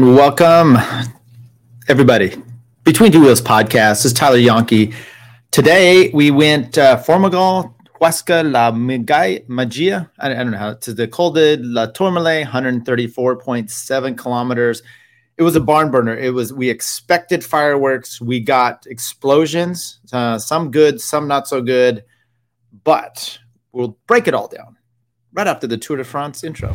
And welcome, everybody. Between Two Wheels podcast. This is Tyler Yonke. Today we went uh, Formigal, Huesca, La Magia. I, I don't know how to the Col de la Tourmalet, 134.7 kilometers. It was a barn burner. It was, we expected fireworks. We got explosions, uh, some good, some not so good. But we'll break it all down right after the Tour de France intro.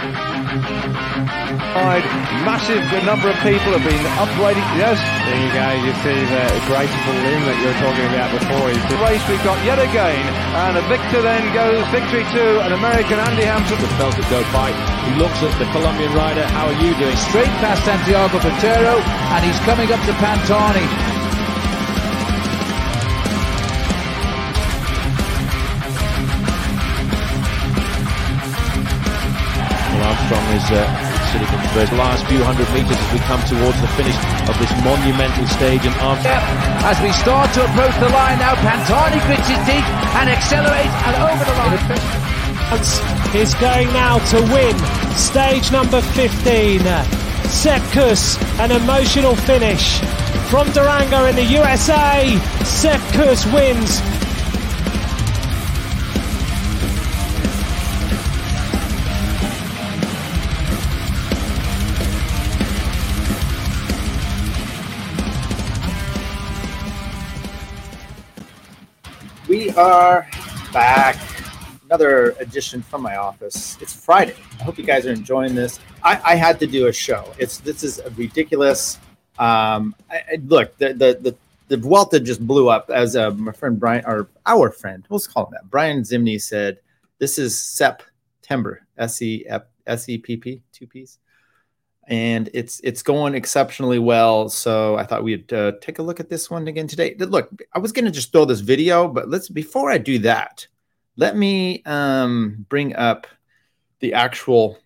Massive number of people have been upgrading. Yes. There you go. You see the graceful limb that you were talking about before. The race we've got yet again. And a victor then goes victory to an American Andy Hampsten. The felt it go by. He looks at the Colombian rider. How are you doing? Straight past Santiago Botero and he's coming up to Pantani. Armstrong is uh, sitting in the last few hundred metres as we come towards the finish of this monumental stage. And Armstrong. As we start to approach the line now, Pantani grits his teeth and accelerates and over the line. Is going now to win stage number 15. Sepp Kuss, an emotional finish. From Durango in the USA, Sepp Kuss wins are back. Another edition from my office. It's Friday. I hope you guys are enjoying this. I, I had to do a show. It's this is ridiculous. Um, I, I, look, the the the the Vuelta just blew up as uh, my friend Brian or our friend, let's call him that. Brian Zimney said, "This is September, S E S E P P, two P's." And it's it's going exceptionally well. So I thought we'd uh, take a look at this one again today. Look, I was going to just throw this video, but let's before I do that, let me um, bring up the actual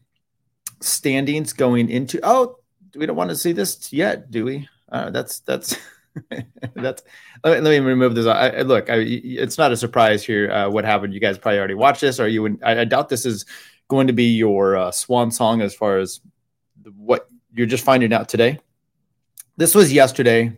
standings going into. Oh, we don't want to see this yet, do we? Uh, that's that's. that's let me, let me remove this. I, look, I, it's not a surprise here. Uh, what happened? You guys probably already watched this, or you would. I, doubt this is going to be your uh, swan song as far as what you're just finding out today. This was yesterday.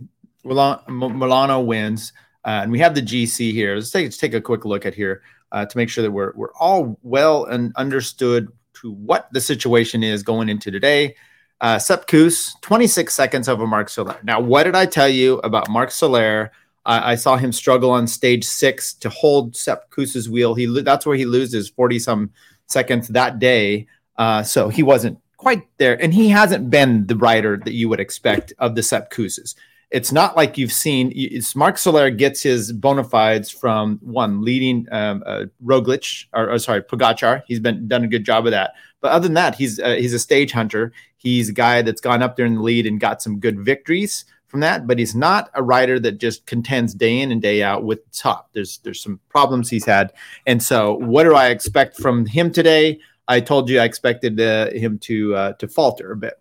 Molano wins, uh, and we have the GC here. Let's take, let's take a quick look at here uh, to make sure that we're we're all well and understood to what the situation is going into today. Uh, Sepp Kuss, 26 seconds over Marc Soler. Now, what did I tell you about Marc Soler? I saw him struggle on stage six to hold Sepp Kuss's wheel. He that's where he loses 40 some seconds that day. Uh, so he wasn't quite there. And he hasn't been the rider that you would expect of the Sepp Kusses. It's not like you've seen. It's Marc Soler gets his bona fides from one leading um, uh, Roglic or, or, sorry Pogacar. He's been done a good job of that. But other than that, he's uh, he's a stage hunter. He's a guy that's gone up there in the lead and got some good victories from that. But he's not a rider that just contends day in and day out with top. There's there's some problems he's had. And so, what do I expect from him today? I told you I expected uh, him to uh, to falter a bit.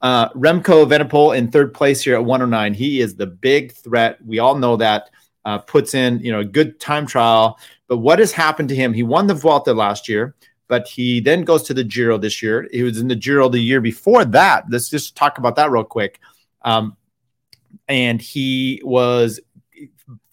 Uh, Remco Evenepoel in third place here at 109. He is the big threat. We all know that. Uh, puts in you know a good time trial, but what has happened to him? He won the Vuelta last year, but he then goes to the Giro this year. He was in the Giro the year before that. Let's just talk about that real quick. Um, and he was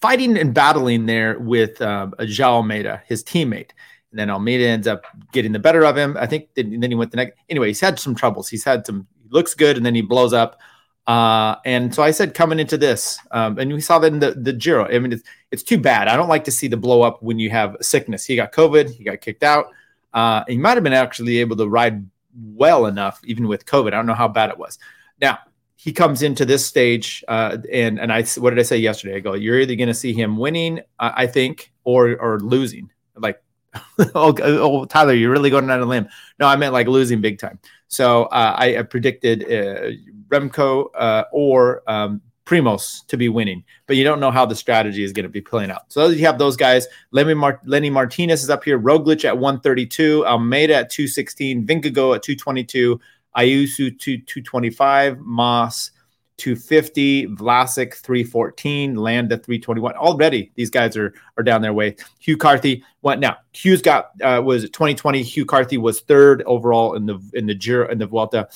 fighting and battling there with um, João Almeida, his teammate. And then Almeida ends up getting the better of him. I think then, then he went the next. Anyway, he's had some troubles. He's had some. He looks good, and then he blows up. Uh, and so I said coming into this, um, and we saw that in the the Giro. I mean, it's it's too bad. I don't like to see the blow up when you have sickness. He got COVID. He got kicked out. Uh, he might have been actually able to ride well enough, even with COVID. I don't know how bad it was. Now he comes into this stage, uh, and and I what did I say yesterday? I go, you're either going to see him winning, I think, or or losing. Like oh, oh, Tyler, you're really going on a limb. No, I meant like losing big time. So uh, I, I, predicted uh, Remco uh, or um, Primož to be winning, but you don't know how the strategy is going to be playing out. So you have those guys. Lenny, Lenny Martinez is up here. Roglic at 132. Almeida at 216. Vingegaard at 222. Ayuso to 225. Mas 250, Vlasic 314, Landa 321. Already these guys are are down their way. Hugh Carthy went now. Hugh's got uh, was 2020. Hugh Carthy was third overall in the in the Giro in the Vuelta.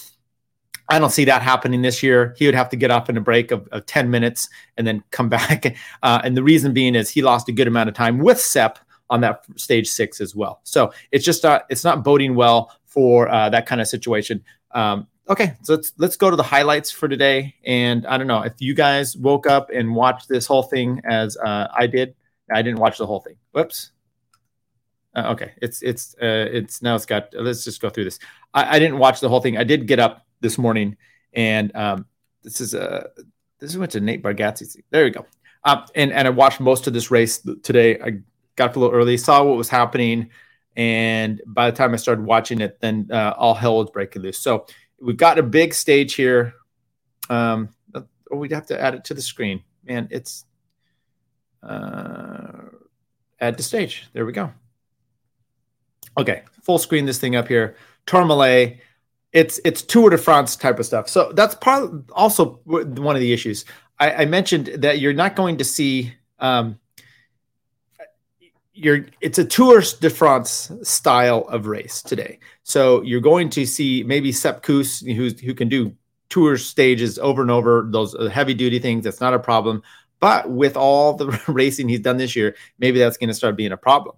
I don't see that happening this year. He would have to get up in a break of, of 10 minutes and then come back. Uh, and the reason being is he lost a good amount of time with Sepp on that stage six as well. So it's just not, it's not boding well for uh, that kind of situation. Um, Okay, so let's let's go to the highlights for today. And I don't know if you guys woke up and watched this whole thing as uh, I did. I didn't watch the whole thing. Whoops. Uh, okay, it's it's uh, it's now it's got. Let's just go through this. I, I, didn't watch the whole thing. I did get up this morning, and um, this is a uh, this is what to Nate Bargatze. There we go. Um, and and I watched most of this race today. I got up a little early, saw what was happening, and by the time I started watching it, then uh, all hell was breaking loose. So we've got a big stage here. Um, oh, we'd have to add it to the screen. Man, it's uh, add to stage. There we go. Okay, full screen this thing up here. Tourmalet. It's it's Tour de France type of stuff. So that's part also one of the issues. I, I mentioned that you're not going to see um, you're it's a Tour de France style of race today. So you're going to see maybe Sepp Kuss, who's who can do tour stages over and over, those uh, heavy duty things. That's not a problem. But with all the racing he's done this year, maybe that's going to start being a problem.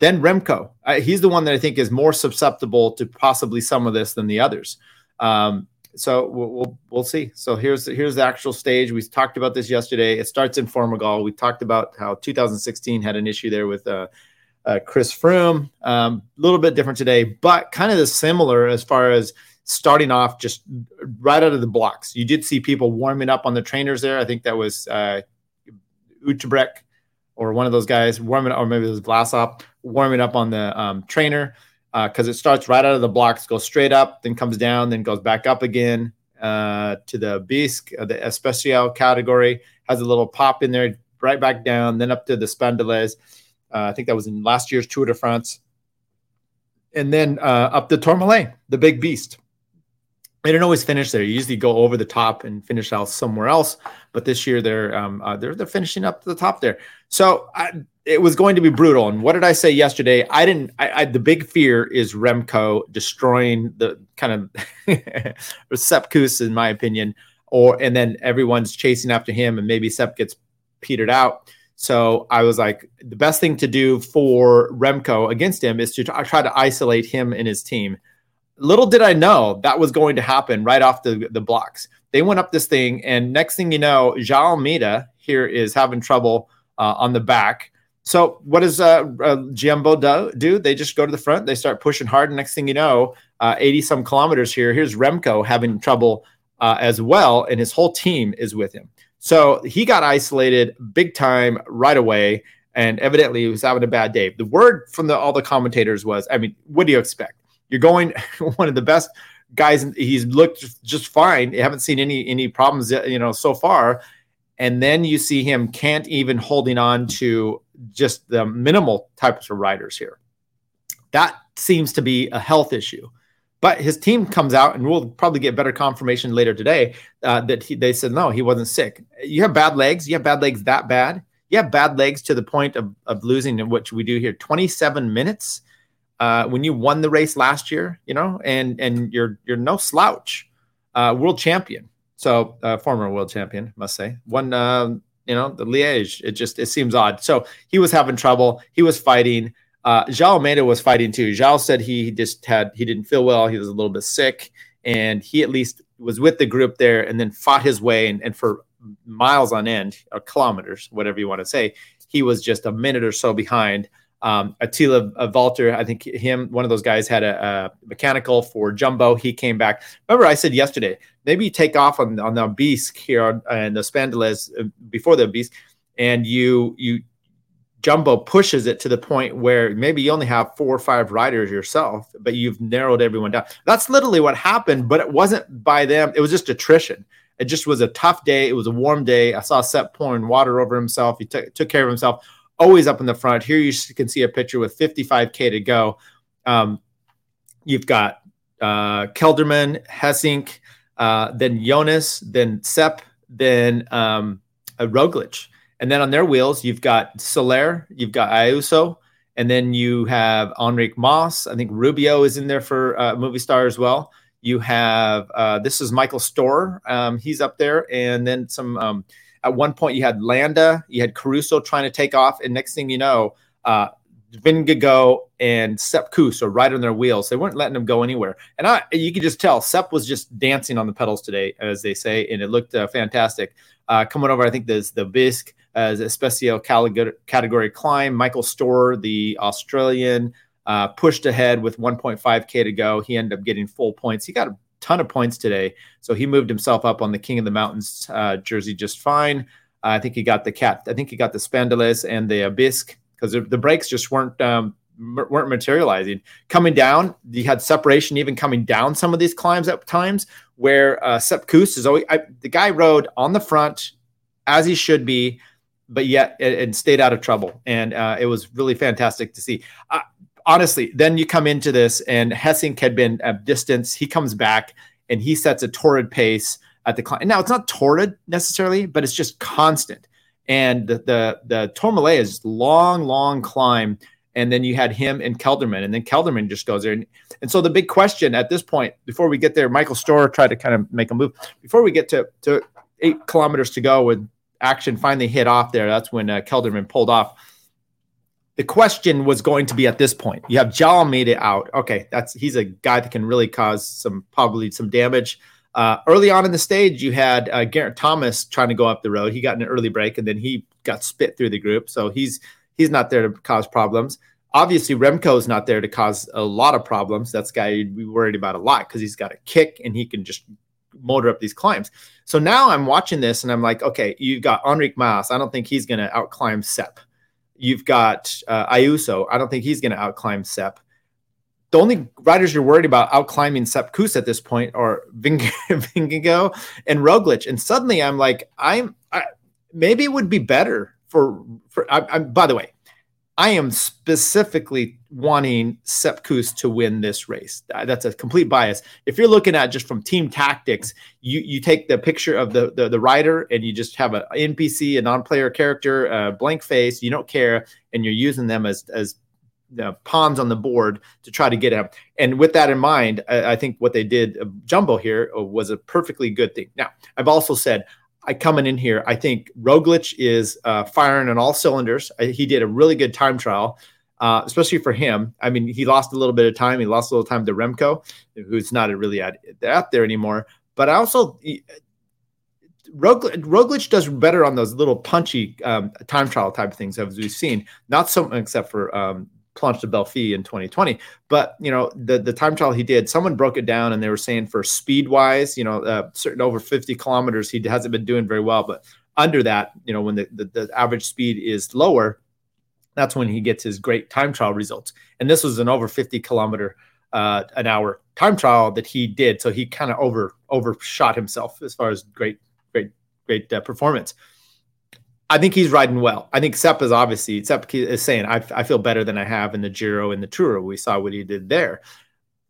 Then Remco, uh, he's the one that I think is more susceptible to possibly some of this than the others. Um, so we'll, we'll, we'll see. So here's here's the actual stage. We talked about this yesterday. It starts in Formigal. We talked about how 2016 had an issue there with uh, uh, Chris Froome. A um, little bit different today, but kind of the similar as far as starting off just right out of the blocks. You did see people warming up on the trainers there. I think that was uh, or one of those guys warming, or maybe it was Vlasov warming up on the um, trainer because uh, it starts right out of the blocks, goes straight up, then comes down, then goes back up again uh, to the Bisque, uh, the Especial category, has a little pop in there, right back down, then up to the Spandelles. Uh, I think that was in last year's Tour de France. And then uh, up the Tourmalet, the big beast. They didn't always finish there. You usually go over the top and finish out somewhere else. But this year they're um, uh, they're they're finishing up the top there. So I, it was going to be brutal. And what did I say yesterday? I didn't. I, I the big fear is Remco destroying the kind of Sepp Kuss, in my opinion, or and then everyone's chasing after him, and maybe Sepp gets petered out. So I was like, the best thing to do for Remco against him is to try to isolate him and his team. Little did I know that was going to happen right off the, the blocks. They went up this thing, and next thing you know, João Almeida here is having trouble uh, on the back. So what does uh, uh, do, do? They just go to the front. They start pushing hard. And next thing you know, uh, 80 some kilometers here. Here's Remco having trouble uh, as well, and his whole team is with him. So he got isolated big time right away, and evidently he was having a bad day. The word from the, all the commentators was, I mean, what do you expect? You're going one of the best guys. He's looked just fine. You haven't seen any any problems, you know, so far and then you see him can't even holding on to just the minimal types of riders here. That seems to be a health issue. But his team comes out, and we'll probably get better confirmation later today uh, that he, they said no, he wasn't sick. You have bad legs. You have bad legs that bad. You have bad legs to the point of, of losing, which we do here, 27 minutes uh, when you won the race last year. You know, and and you're you're no slouch, uh, world champion. So uh, former world champion, must say, one. Um, you know, the Liège. It just it seems odd. So he was having trouble. He was fighting. Uh, João Almeida was fighting too. João said he just had he didn't feel well. He was a little bit sick, and he at least was with the group there, and then fought his way. And, and for miles on end, or kilometers, whatever you want to say, he was just a minute or so behind. Um, Attila Valter, I think him, one of those guys had a, a, mechanical for Jumbo. He came back. Remember, I said yesterday, maybe you take off on, on the Bisque here and the Spandelles uh, before the Bisque, and you you Jumbo pushes it to the point where maybe you only have four or five riders yourself, but you've narrowed everyone down. That's literally what happened, but it wasn't by them. It was just attrition. It just was a tough day. It was a warm day. I saw Sepp pouring water over himself. He t- took care of himself, always up in the front. Here you can see a picture with 55K to go. Um, you've got uh, Kelderman, Gesink, uh, then Jonas, then Sepp, then um, uh, Roglic. And then on their wheels, you've got Soler, you've got Ayuso, and then you have Enric Mas. I think Rubio is in there for uh, Movistar as well. You have uh, this is Michael Storer. Um, he's up there, and then some. Um, at one point, you had Landa, you had Caruso trying to take off, and next thing you know, uh, Vingegaard and Sepp Kuss are right on their wheels. They weren't letting them go anywhere, and I you could just tell Sepp was just dancing on the pedals today, as they say, and it looked uh, fantastic. Uh, coming over, I think there's the Bisc as a special category climb. Michael Storer, the Australian, uh, pushed ahead with 1.5k to go. He ended up getting full points. He got a ton of points today, so he moved himself up on the King of the Mountains uh, jersey just fine. Uh, I think he got the cat. I think he got the Spandelles and the Bisc because the breaks just weren't um, weren't materializing. Coming down, you had separation even coming down some of these climbs at times where uh, Sepp Kuss is always I, the guy rode on the front as he should be, but yet and stayed out of trouble, and uh, it was really fantastic to see. Uh, honestly, then you come into this, and Gesink had been at distance. He comes back and he sets a torrid pace at the climb. Now it's not torrid necessarily, but it's just constant. And the the the Tourmalet is long, long climb and then you had him and Kelderman, and then Kelderman just goes there. And, and so the big question at this point, before we get there, Michael Storer tried to kind of make a move. Before we get to, to eight kilometers to go with action finally hit off there, that's when uh, Kelderman pulled off. The question was going to be at this point. You have João Almeida out. Okay, that's he's a guy that can really cause some probably some damage. Uh, early on in the stage, you had uh, Geraint Thomas trying to go up the road. He got an early break, and then he got spit through the group. So he's He's not there to cause problems. Obviously, Remco is not there to cause a lot of problems. That's guy you'd be worried about a lot because he's got a kick and he can just motor up these climbs. So now I'm watching this and I'm like, okay, you've got Enric Mas. I don't think he's going to outclimb Sepp. You've got uh, Ayuso. I don't think he's going to outclimb Sepp. The only riders you're worried about outclimbing Sepp Kuss at this point are Vingegaard and Roglic. And suddenly I'm like, I'm I, maybe it would be better for for I, I, by the way, I am specifically wanting Sepp Kuss to win this race. That's a complete bias. If you're looking at just from team tactics, you you take the picture of the the, the rider and you just have an NPC, a non-player character, a blank face. You don't care, and you're using them as as uh, pawns on the board to try to get him. And with that in mind, I, I think what they did, uh, Jumbo here, uh, was a perfectly good thing. Now, I've also said I coming in here, I think Roglic is uh, firing on all cylinders. I, he did a really good time trial, uh, especially for him. I mean, he lost a little bit of time. He lost a little time to Remco, who's not really out, out there anymore. But I also, Roglic, Roglic does better on those little punchy um, time trial type things as we've seen. Not so except for um, Planche de Belfi in 2020. But you know, the the time trial he did, someone broke it down and they were saying for speed wise, you know, uh, certain over 50 kilometers, he hasn't been doing very well. But under that, you know, when the, the, the average speed is lower, that's when he gets his great time trial results. And this was an over 50 kilometer uh, an hour time trial that he did. So he kind of over overshot himself as far as great, great, great uh, performance. I think he's riding well. I think Sepp is obviously Sepp is saying I, I feel better than I have in the Giro and the Tour. We saw what he did there.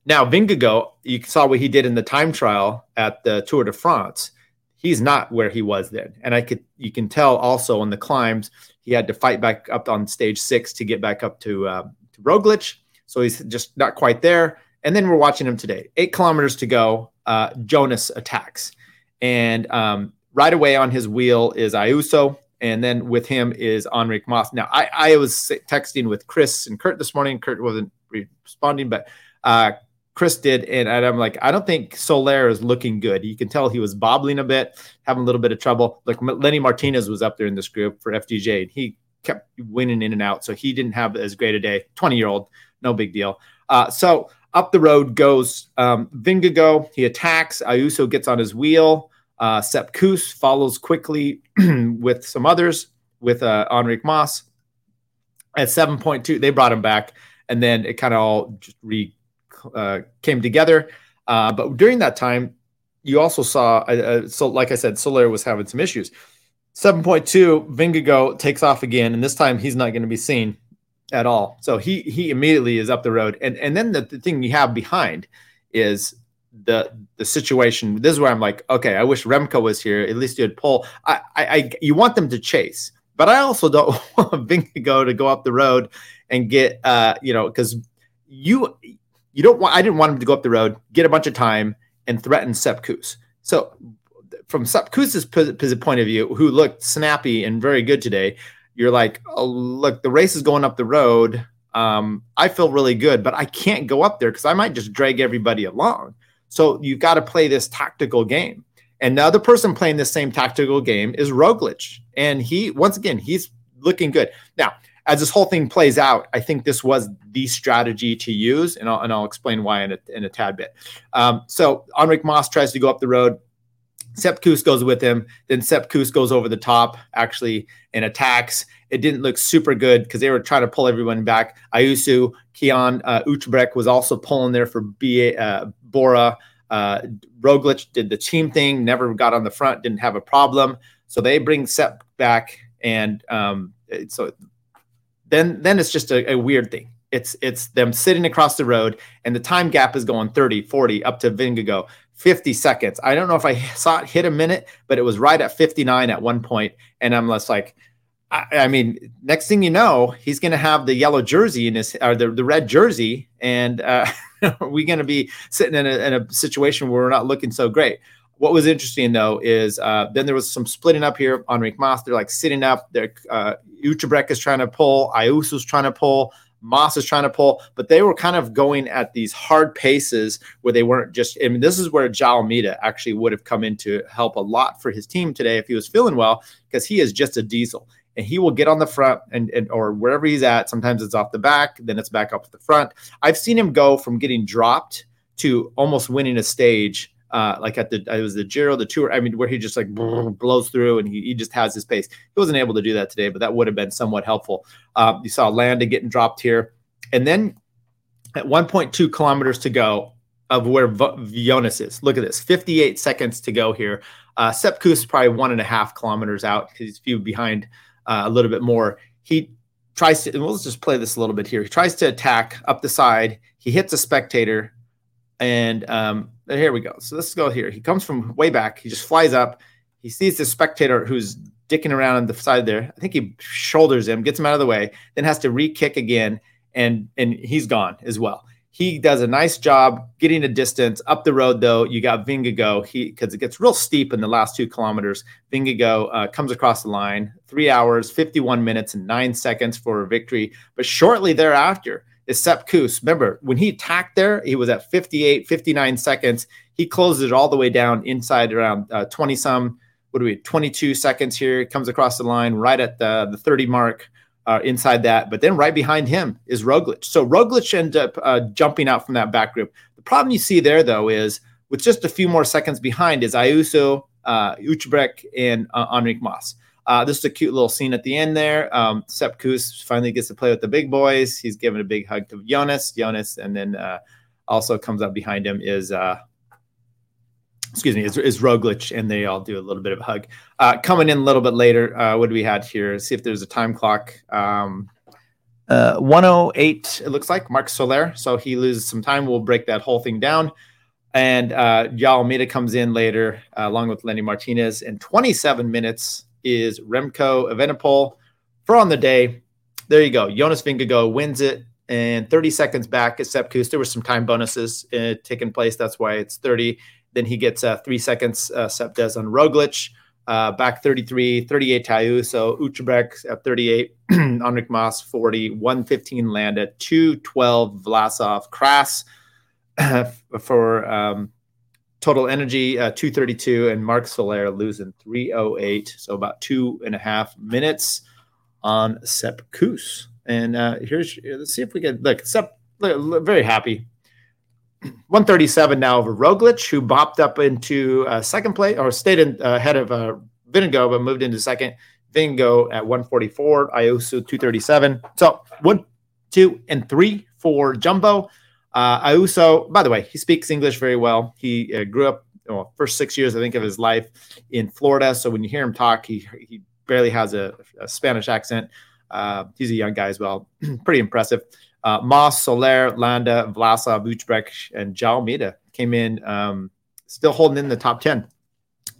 Now Vingegaard, you saw what he did in the time trial at the Tour de France. He's not where he was then, and I could you can tell also on the climbs he had to fight back up on stage six to get back up to uh, to Roglic. So he's just not quite there. And then we're watching him today. Eight kilometers to go. Uh, Jonas attacks, and um, right away on his wheel is Ayuso and then with him is Enric Mas. Now, I, I was texting with Chris and Kurt this morning. Kurt wasn't responding, but uh, Chris did, and, I'm like, I don't think Soler is looking good. You can tell he was bobbling a bit, having a little bit of trouble. Like Lenny Martinez was up there in this group for FDJ, and he kept winning in and out, so he didn't have as great a day. 20 year old, no big deal. Uh, so up the road goes um, Vingegaard. He attacks. Ayuso gets on his wheel. Uh, Sepp Kuss follows quickly with some others with uh, Enric Mas at 7.2. They brought him back, and then it kind of all just re uh, came together. Uh, but during that time, you also saw, uh, uh, so like I said, Soler was having some issues. 7.2, Vingegaard takes off again, and this time he's not going to be seen at all. So he he immediately is up the road. And and then the, the thing you have behind is the the situation. This is where I'm like, okay, I wish Remco was here. At least you'd pull. I, I, I you want them to chase, but I also don't want Vingegaard to go up the road and get uh you know because you you don't want. I didn't want him to go up the road, get a bunch of time, and threaten Sepp Kuss. So from Sepp Kuss's point of view, who looked snappy and very good today, you're like, oh, look, the race is going up the road. Um, I feel really good, but I can't go up there because I might just drag everybody along. So you've got to play this tactical game. And the other person playing this same tactical game is Roglic. And he, once again, he's looking good. Now, as this whole thing plays out, I think this was the strategy to use, and I'll, and I'll explain why in a, in a tad bit. Um, so Enric Mas tries to go up the road. Sepp Kuss goes with him. Then Sepp Kuss goes over the top, actually, and attacks. It didn't look super good because they were trying to pull everyone back. Ayuso, Cian, uh, Uijtdebroeks was also pulling there for B- uh, Bora. Uh, Roglic did the team thing, never got on the front, didn't have a problem. So they bring Sepp back, and um, so then then it's just a, a weird thing. It's it's them sitting across the road, and the time gap is going 30, 40, up to Vingegaard. 50 seconds. I don't know if I saw it hit a minute, but it was right at 59 at one point, and I'm just like, I, mean, next thing you know, he's going to have the yellow jersey in his or the, the red jersey, and uh, are we going to be sitting in a, in a situation where we're not looking so great? What was interesting though is uh, then there was some splitting up here Enric Mas. They're like sitting up. They're uh, is trying to pull. Ayuso's trying to pull. Mas is trying to pull, but they were kind of going at these hard paces where they weren't just. I mean, this is where Joao Almeida actually would have come in to help a lot for his team today if he was feeling well, because he is just a diesel and he will get on the front and, and or wherever he's at. Sometimes it's off the back, then it's back up at the front. I've seen him go from getting dropped to almost winning a stage uh, like at the it was the Giro, the Tour. I mean, where he just like blows through and he, he just has his pace. He wasn't able to do that today, but that would have been somewhat helpful. Uh, you saw Landa getting dropped here, and then at 1.2 kilometers to go of where v- Jonas is. Look at this, 58 seconds to go here. Uh, Sepp is probably one and a half kilometers out because he's a few behind uh, a little bit more. He tries to, and we'll just play this a little bit here. He tries to attack up the side. He hits a spectator and um, here we go. So let's go here. He comes from way back. He just flies up. He sees the spectator who's dicking around on the side there. I think he shoulders him, gets him out of the way, then has to re-kick again, and and he's gone as well. He does a nice job getting a distance up the road, though. You got Vingegaard. He because it gets real steep in the last two kilometers. Vingegaard uh, comes across the line, three hours, fifty-one minutes, and nine seconds for a victory. But shortly thereafter, is Sepp Kuss. Remember, when he attacked there, he was at 58, 59 seconds. He closes it all the way down inside around 20 uh, some, what do we, 22 seconds here. He comes across the line right at the, the 30 mark uh, inside that. But then right behind him is Roglic. So Roglic ended up uh, jumping out from that back group. The problem you see there, though, is with just a few more seconds behind is Ayuso, uh, Uijtdebroeks, and uh, Enric Mas. Uh, this is a cute little scene at the end there. Um, Sepp Kuss finally gets to play with the big boys. He's giving a big hug to Jonas. Jonas, and then uh, also comes up behind him is, uh, excuse me, is, is Roglic, and they all do a little bit of a hug. Uh, coming in a little bit later, uh, what do we had here? See if there's a time clock. Um, uh, 108, it looks like, Marc Soler. So he loses some time. We'll break that whole thing down. And uh, Almeida comes in later, uh, along with Lenny Martinez, in 27 minutes is Remco Evenepoel for on the day. There you go. Jonas Vingegaard wins it and 30 seconds back is Sepp Kuss. There were some time bonuses uh, taking place. That's why it's 30. Then he gets uh, three seconds. Uh, Sepp does on Roglic. Uh, back 33, 38 Tayu. So Uijtdebroeks at 38, Enric Mas 40, 115 Landa, 212 Vlasov, Cras for um, total energy uh, 232 and Marc Soler losing 308 so about two and a half minutes on Sepp Kuss. and uh, here's let's see if we can look Sepp look, very happy 137 now over Roglic, who bopped up into uh, second place or stayed in, uh, ahead of uh, but moved into second. Vingegaard at 144, Ayuso 237. So one, two, and three for Jumbo. Uh, Ayuso, by the way, he speaks English very well. He uh, grew up first six years, I think, of his life in Florida. So when you hear him talk, he he barely has a, a Spanish accent. Uh, he's a young guy as well, pretty impressive. Uh, Mas, Soler, Landa, Vlasov, Uijtdebroeks, and João Almeida came in, um, still holding in the top ten.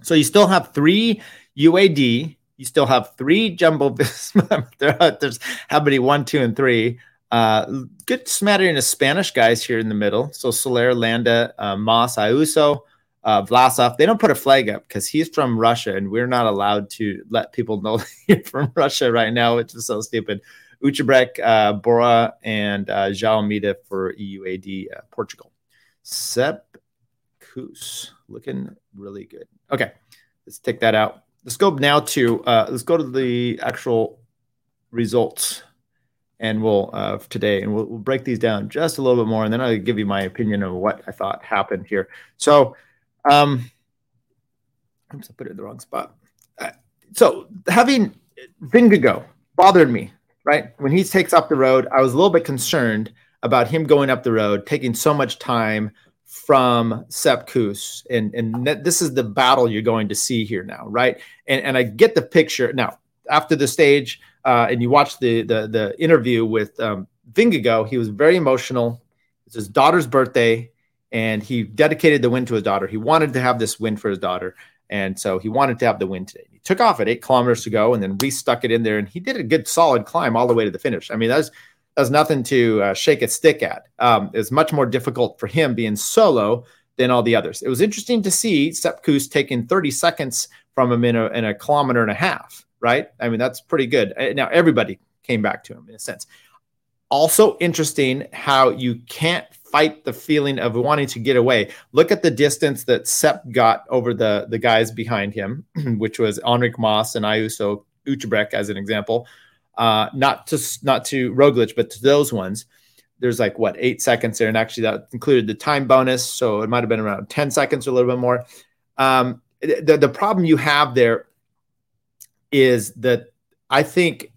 So you still have three UAE. You still have three Jumbo there's how many? One, two, and three. Uh, good smattering of Spanish guys here in the middle. So Soler, Landa, uh, Mas, Ayuso, uh, Vlasov. They don't put a flag up because he's from Russia, and we're not allowed to let people know you're from Russia right now, which is so stupid. Uijtdebroeks, uh, Bora, and uh, for EUAD uh, Portugal. Sepp Kuss looking really good. Okay, let's take that out. Let's go now to uh, let's go to the actual results and we'll uh, today, and we'll, we'll, break these down just a little bit more, and then I'll give you my opinion of what I thought happened here. So, um, oops, I put it in the wrong spot. Uh, so having Vingegaard bothered me, right? When he takes up the road, I was a little bit concerned about him going up the road, taking so much time from Sepp Kuss. And, and this is the battle you're going to see here now, right? And, and I get the picture. Now, after the stage, uh, and you watch the the, the interview with um, Vingegaard, he was very emotional. It's his daughter's birthday, and he dedicated the win to his daughter. He wanted to have this win for his daughter, and so he wanted to have the win today. He took off at eight kilometers to go, and then we stuck it in there, and he did a good solid climb all the way to the finish. I mean, that's that's nothing to uh, shake a stick at. Um, it's much more difficult for him being solo than all the others. It was interesting to see Sepp Kuss taking 30 seconds from him in a, in a kilometer and a half right? I mean, that's pretty good. Uh, now, everybody came back to him in a sense. Also, interesting how you can't fight the feeling of wanting to get away. Look at the distance that Sepp got over the, the guys behind him, which was Enric Mas and Ayuso Uijtdebroeks, as an example. Uh, not to not to Roglic, but to those ones. There's like what eight seconds there, and actually that included the time bonus, so it might have been around ten seconds or a little bit more. Um, the the problem you have there is that I think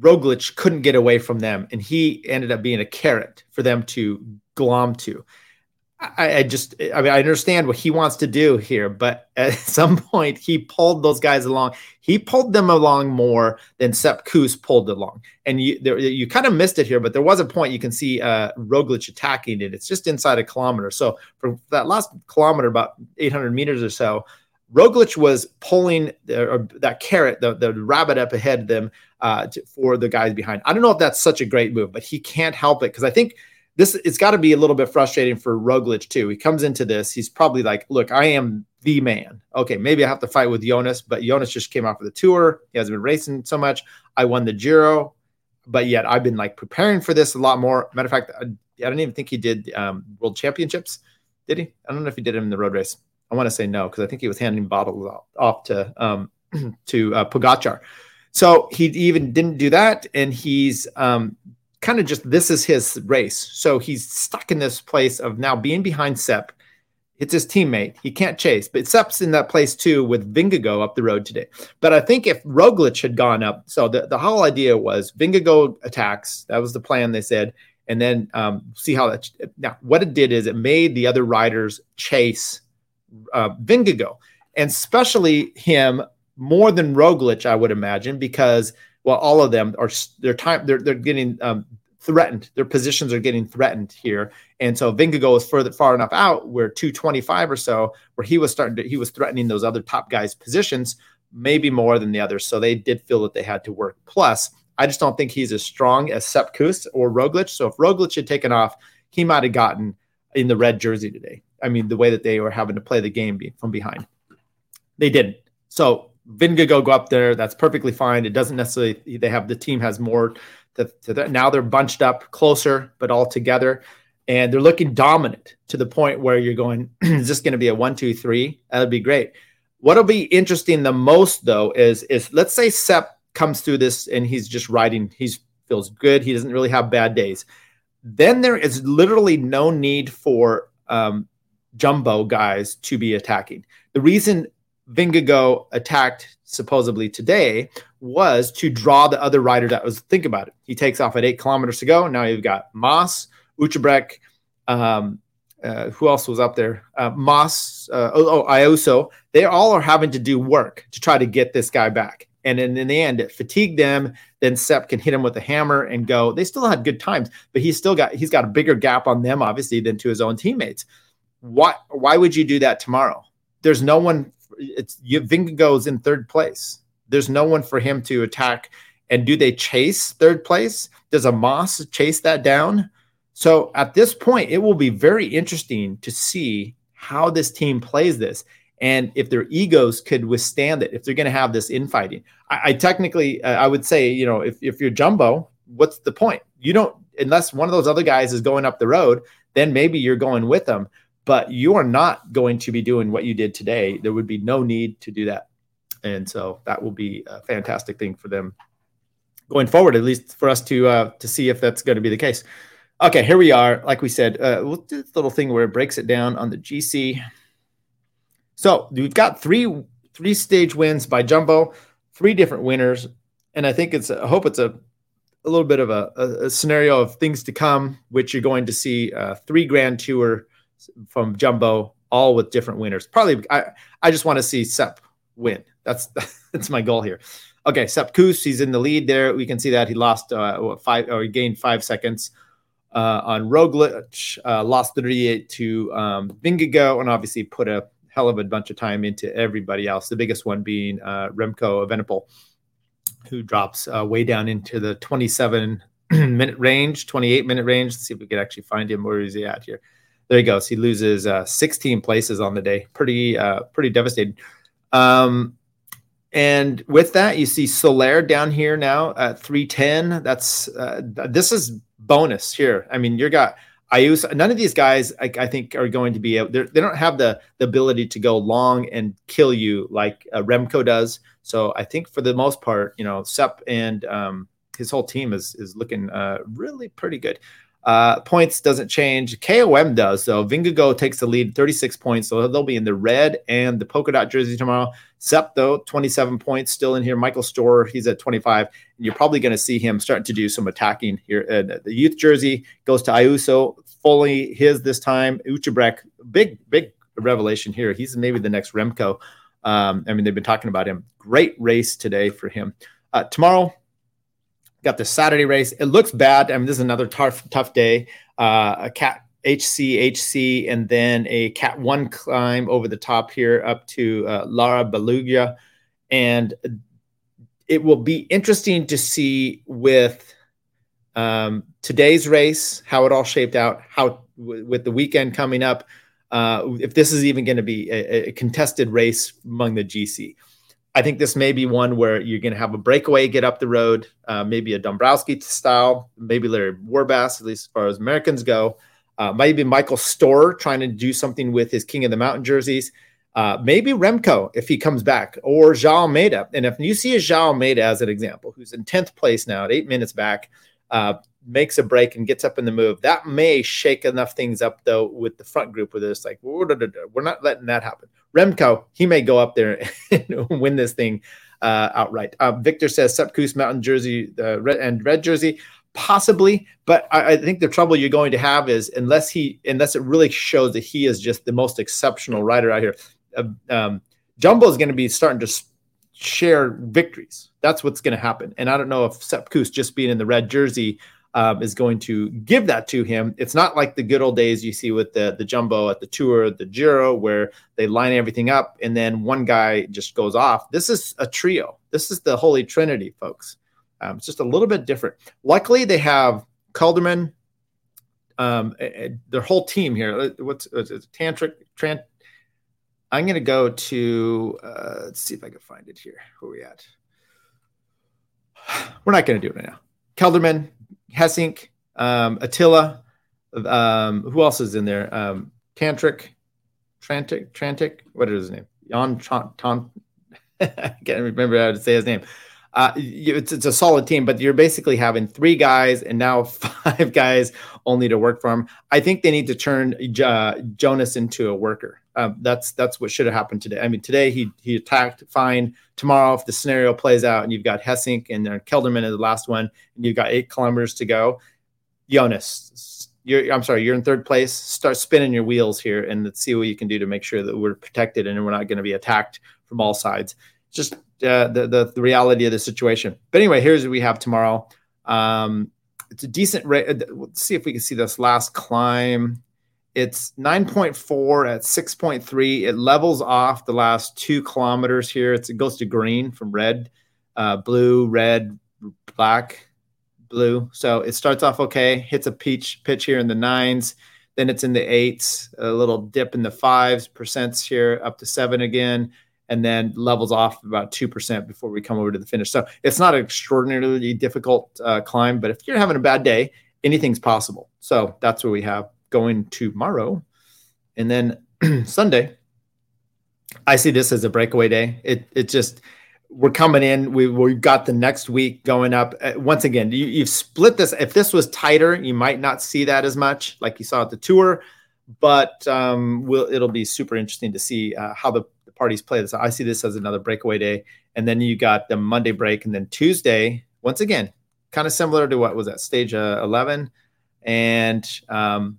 Roglic couldn't get away from them, and he ended up being a carrot for them to glom to. I, I, just, I mean, I understand what he wants to do here, but at some point he pulled those guys along. He pulled them along more than Sepp Kuss pulled along, and you, there, you kind of missed it here. But there was a point you can see uh, Roglic attacking it. It's just inside a kilometer. So for that last kilometer, about 800 meters or so, Roglic was pulling the, that carrot, the, the rabbit up ahead of them uh, to, for the guys behind. I don't know if that's such a great move, but he can't help it because I think this it's got to be a little bit frustrating for Roglic too. He comes into this, he's probably like, "Look, I am the man. Okay, maybe I have to fight with Jonas, but Jonas just came off of the tour. He hasn't been racing so much. I won the Giro, but yet I've been like preparing for this a lot more. Matter of fact, I, I don't even think he did um, World Championships. Did he? I don't know if he did him in the road race. I want to say no because I think he was handing bottles off to um, to uh, Pogacar. So he even didn't do that, and he's um, kind of just this is his race. So he's stuck in this place of now being behind Sepp. It's his teammate. He can't chase, but Sepp's in that place too with Vingegaard up the road today. But I think if Roglic had gone up, so the, the whole idea was Vingegaard attacks. That was the plan. They said, and then um, see how that. Now, what it did is it made the other riders chase uh, Vingegaard, and especially him more than Roglic, I would imagine, because well, all of them are their time they're they're getting um, threatened. Their positions are getting threatened here, and so Vingegaard was further far enough out where 225 or so, where he was starting to he was threatening those other top guys' positions, maybe more than the others. So they did feel that they had to work. Plus, I just don't think he's as strong as Sepp or Roglic. So if Roglic had taken off, he might have gotten in the red jersey today. I mean, the way that they were having to play the game from behind. They didn't. So Vingegaard go up there. That's perfectly fine. It doesn't necessarily, they have the team has more to, to that. Now they're bunched up closer, but all together. And they're looking dominant to the point where you're going, is this going to be a one, two, three? That'd be great. What'll be interesting the most though is is let's say Sepp comes through this and he's just riding, he feels good, he doesn't really have bad days. Then there is literally no need for um, jumbo guys to be attacking. The reason Vingegaard attacked supposedly today was to draw the other rider that was think about it. He takes off at eight kilometers to go. Now you've got Mas, Uijtdebroeks, um, uh, who else was up there? Uh, Mas, uh, oh, oh, Ayuso. They all are having to do work to try to get this guy back. And in, in the end, it fatigued them. Then Sepp can hit him with a hammer and go. They still had good times, but he's still got he's got a bigger gap on them, obviously, than to his own teammates. Why why would you do that tomorrow? There's no one. It's Vingegaard's in third place. There's no one for him to attack. And do they chase third place? Does a Mas chase that down? So at this point, it will be very interesting to see how this team plays this and if their egos could withstand it, if they're going to have this infighting. I, I technically, uh, I would say, you know, if, if you're Jumbo, what's the point? You don't, unless one of those other guys is going up the road, then maybe you're going with them, but you are not going to be doing what you did today. There would be no need to do that. And so that will be a fantastic thing for them going forward, at least for us to uh, to see if that's going to be the case. Okay, here we are. Like we said, uh, we'll do this little thing where it breaks it down on the GC. So we've got three three stage wins by Jumbo, three different winners, and I think it's I hope it's a a little bit of a, a, a scenario of things to come, which you're going to see uh, three Grand Tour from Jumbo, all with different winners. Probably, I I just want to see Sepp win. That's that's my goal here. Okay, Sepp Kuss, he's in the lead there. We can see that he lost uh, five or he gained five seconds uh, on Roglic, uh, lost 38 to um, Vingegaard, and obviously put a hell of a bunch of time into everybody else. The biggest one being uh, Remco Evenepoel, who drops uh, way down into the 27 minute range, 28 minute range. Let's see if we can actually find him. Where is he at here? There he goes. He loses uh, 16 places on the day. Pretty, uh, pretty devastating. Um, and with that, you see Soler down here now at 310. That's uh, this is bonus here. I mean, you got Ayuso. None of these guys, I, I think, are going to be able. They don't have the the ability to go long and kill you like uh, Remco does. So I think for the most part, you know, Sepp and um, his whole team is is looking uh, really pretty good. Uh, points doesn't change. KOM does. So Vingegaard takes the lead, 36 points. So they'll be in the red and the polka dot jersey tomorrow. Sepp, though, 27 points still in here. Michael Storer, he's at 25. And you're probably going to see him starting to do some attacking here. Uh, the youth jersey goes to Ayuso, fully his this time. Uijtdebroeks, big, big revelation here. He's maybe the next Remco. Um, I mean, they've been talking about him. Great race today for him. Uh, tomorrow, got the Saturday race. It looks bad. I mean, this is another tough, tough day. Uh, a cat HC, HC, and then a cat one climb over the top here up to uh, Larra Belagua. And it will be interesting to see with um, today's race how it all shaped out, how w- with the weekend coming up, uh, if this is even going to be a, a contested race among the GC. I think this may be one where you're going to have a breakaway get up the road, uh, maybe a Dombrowski style, maybe Larry Warbasse, at least as far as Americans go. Uh, maybe Michael Storer trying to do something with his King of the Mountain jerseys. Uh, maybe Remco if he comes back, or Joao Almeida. And if you see a Joao Almeida as an example, who's in 10th place now at eight minutes back, uh, makes a break and gets up in the move, that may shake enough things up, though, with the front group where it's like, we're not letting that happen. Remco, he may go up there and win this thing uh, outright. Uh, Victor says Sepp Kuss Mountain Jersey uh, red and red jersey, possibly, but I, I, think the trouble you're going to have is unless he unless it really shows that he is just the most exceptional rider out here. Uh, um, Jumbo is going to be starting to share victories. That's what's going to happen, and I don't know if Sepp Kuss just being in the red jersey um, is going to give that to him. It's not like the good old days you see with the the jumbo at the tour, the Giro, where they line everything up and then one guy just goes off. This is a trio. This is the Holy Trinity, folks. Um, it's just a little bit different. Luckily, they have Kelderman, um, their whole team here. Uh, what's, what's it? Tantric? Trant, I'm going to go to, uh, let's see if I can find it here. Where are we at? We're not going to do it right now. Kelderman, Gesink, um, Attila. Um, who else is in there? Um, Tantric, Trantic, Trantic. What is his name? Jan Ton. I can't remember how to say his name. Uh, it's, it's a solid team, but you're basically having three guys and now five guys only to work for him. I think they need to turn uh, Jonas into a worker. Um, that's that's what should have happened today. I mean, today he he attacked fine. Tomorrow, if the scenario plays out and you've got Gesink and then Kelderman is the last one, and you've got eight kilometers to go, Jonas, you're I'm sorry, you're in third place. Start spinning your wheels here and let's see what you can do to make sure that we're protected and we're not going to be attacked from all sides. Just uh, the, the, the reality of the situation. But anyway, here's what we have tomorrow. Um, it's a decent rate. Uh, let's see if we can see this last climb. It's 9.4 at 6.3. It levels off the last two kilometers here. It's, it goes to green from red, uh, blue, red, black, blue. So it starts off okay, hits a peach pitch here in the nines. Then it's in the eights, a little dip in the fives, percents here up to seven again and then levels off about 2% before we come over to the finish. So it's not an extraordinarily difficult uh, climb, but if you're having a bad day, anything's possible. So that's what we have going tomorrow. And then Sunday, I see this as a breakaway day. It, it just, we're coming in. We, we've got the next week going up. Uh, once again, you, you've split this. If this was tighter, you might not see that as much like you saw at the tour but um, we'll, it'll be super interesting to see uh, how the parties play this. I see this as another breakaway day. And then you got the Monday break. And then Tuesday, once again, kind of similar to what was at stage uh, 11. And um,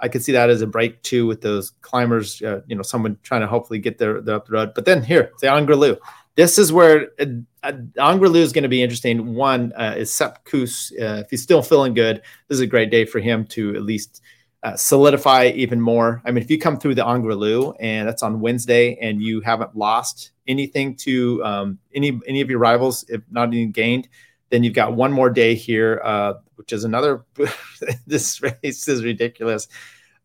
I could see that as a break too with those climbers, uh, you know, someone trying to hopefully get their, their up the road. But then here, the Angliru. This is where uh, uh, Angliru is going to be interesting. One uh, is Sepp Kuss. Uh, if he's still feeling good, this is a great day for him to at least – uh, solidify even more. I mean, if you come through the Angliru and that's on Wednesday and you haven't lost anything to um, any any of your rivals, if not even gained, then you've got one more day here, uh, which is another. this race is ridiculous.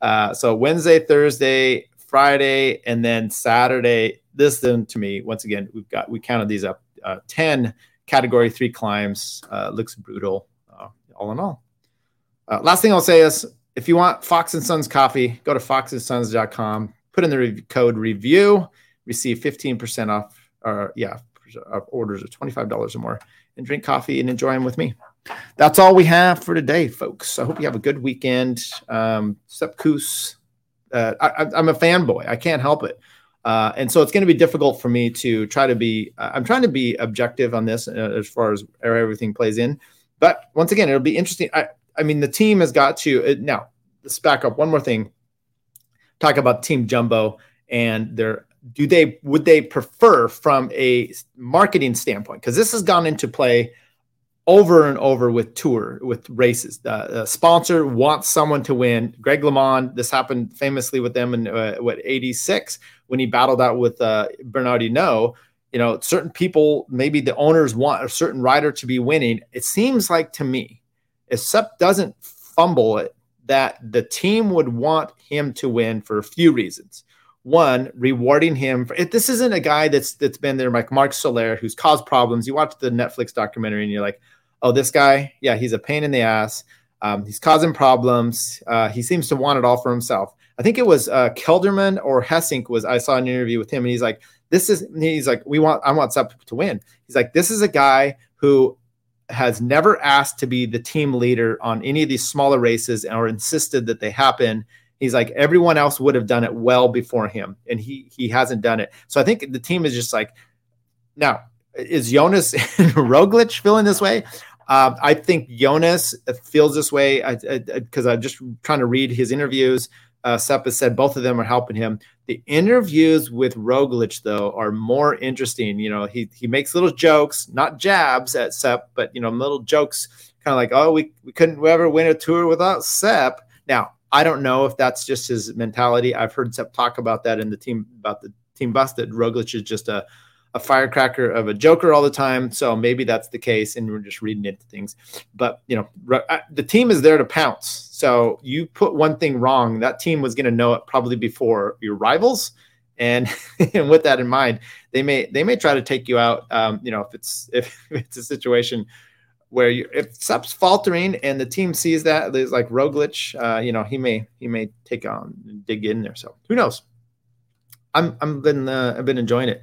Uh, so Wednesday, Thursday, Friday, and then Saturday. This then to me, once again, we've got we counted these up. Uh, Ten category three climbs. Uh, looks brutal, uh, all in all. last thing I'll say is if you want Fox and Sons coffee, go to foxandsons.com, put in the re- code review, receive 15% off, or yeah, orders of $25 or more, and drink coffee and enjoy them with me. That's all we have for today, folks. I hope you have a good weekend. Um, Sepp Kuss, uh, I, am a fanboy. I can't help it. Uh, and so it's going to be difficult for me to try to be, uh, I'm trying to be objective on this uh, as far as everything plays in. But once again, it'll be interesting. I, I mean, the team has got to uh, now. Let's back up one more thing. Talk about Team Jumbo and their. Do they would they prefer from a marketing standpoint? Because this has gone into play over and over with tour with races. The, the, sponsor wants someone to win. Greg LeMond, this happened famously with them in uh, what '86 when he battled out with uh, Bernard Hinault. You know, certain people, maybe the owners want a certain rider to be winning. It seems like to me if Sepp doesn't fumble it, that the team would want him to win for a few reasons. One, rewarding him for this isn't a guy that's that's been there like Marc Soler who's caused problems. You watch the Netflix documentary and you're like, oh, this guy, yeah, he's a pain in the ass. Um, he's causing problems. Uh, he seems to want it all for himself. I think it was uh, Kelderman or Gesink was I saw an interview with him and he's like, this is he's like, we want I want Sepp to win. He's like, this is a guy who has never asked to be the team leader on any of these smaller races or insisted that they happen. He's like everyone else would have done it well before him, and he he hasn't done it. So I think the team is just like, now is Jonas Roglic feeling this way? Uh, I think Jonas feels this way because I'm just trying to read his interviews uh, Sepp said both of them are helping him. The interviews with Roglic, though, are more interesting. You know, he he makes little jokes, not jabs at Sepp, but you know, little jokes, kind of like, "Oh, we we couldn't ever win a tour without Sepp." Now, I don't know if that's just his mentality. I've heard Sepp talk about that in the team about the team bus that Roglic is just a a firecracker of a joker all the time. So maybe that's the case, and we're just reading into things. But you know, uh, the team is there to pounce. So you put one thing wrong, that team was going to know it probably before your rivals. And, and with that in mind, they may they may try to take you out. Um, you know, if it's if it's a situation where you if Sepp's faltering and the team sees that, there's like Roglic, uh, you know, he may he may take on dig in there. So who knows? I'm I'm been uh, I've been enjoying it.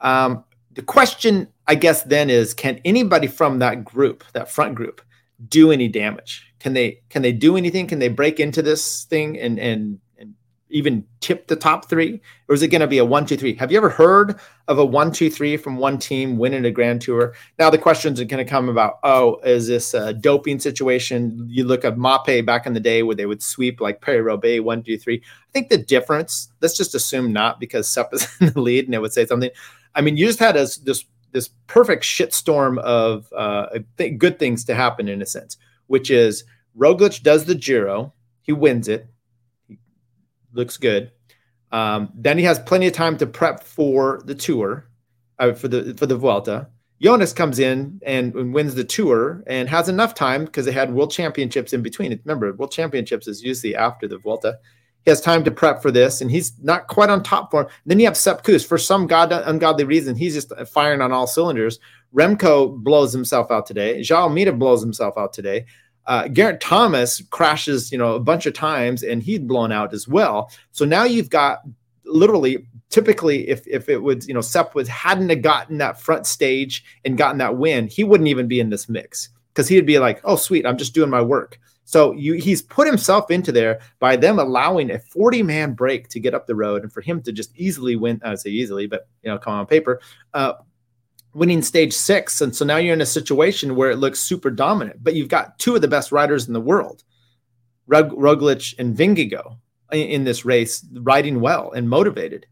Um, the question, I guess, then is can anybody from that group, that front group, do any damage? Can they can they do anything? Can they break into this thing and and and even tip the top three, or is it going to be a one, two, three? Have you ever heard of a one, two, three from one team winning a Grand Tour? Now the questions are going to come about, oh, is this a doping situation? You look at Mapei back in the day where they would sweep like Paris Roubaix one, two, three. I think the difference. Let's just assume not because Sepp is in the lead and it would say something. I mean, you just had this this this perfect shitstorm of uh, th- good things to happen in a sense, which is Roglic does the Giro, he wins it looks good. Um, then he has plenty of time to prep for the tour, uh, for the for the Vuelta. Jonas comes in and, and wins the tour and has enough time because they had World Championships in between. Remember, World Championships is usually after the Vuelta. He has time to prep for this, and he's not quite on top form. then you have Sepp. For some god ungodly reason, he's just firing on all cylinders. Remco blows himself out today. João Almeida blows himself out today. Uh, Geraint Thomas crashes, you know, a bunch of times, and he'd blown out as well. So now you've got literally, typically, if if it would, you know, Sepp was hadn't have gotten that front stage and gotten that win, he wouldn't even be in this mix because he'd be like, "Oh, sweet, I'm just doing my work." So you, he's put himself into there by them allowing a 40 man break to get up the road and for him to just easily win. I would say easily, but you know, come on paper, uh, winning stage six. And so now you're in a situation where it looks super dominant, but you've got two of the best riders in the world, Rug, Roglic and Vingegaard in, in this race, riding well and motivated.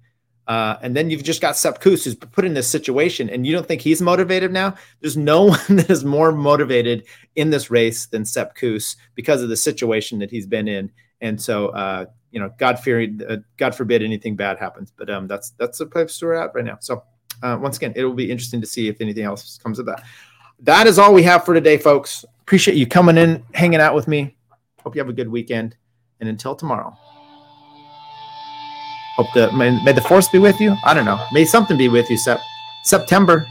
Uh, and then you've just got Sepp Kuss who's put in this situation, and you don't think he's motivated now? There's no one that is more motivated in this race than Sepp Kuss because of the situation that he's been in. And so, uh, you know, God fearing, uh, God forbid anything bad happens. But um, that's that's the place we're at right now. So uh, once again, it will be interesting to see if anything else comes of that. That is all we have for today, folks. Appreciate you coming in, hanging out with me. Hope you have a good weekend. And until tomorrow, hope the may, may the force be with you. I don't know. May something be with you, Sep. September.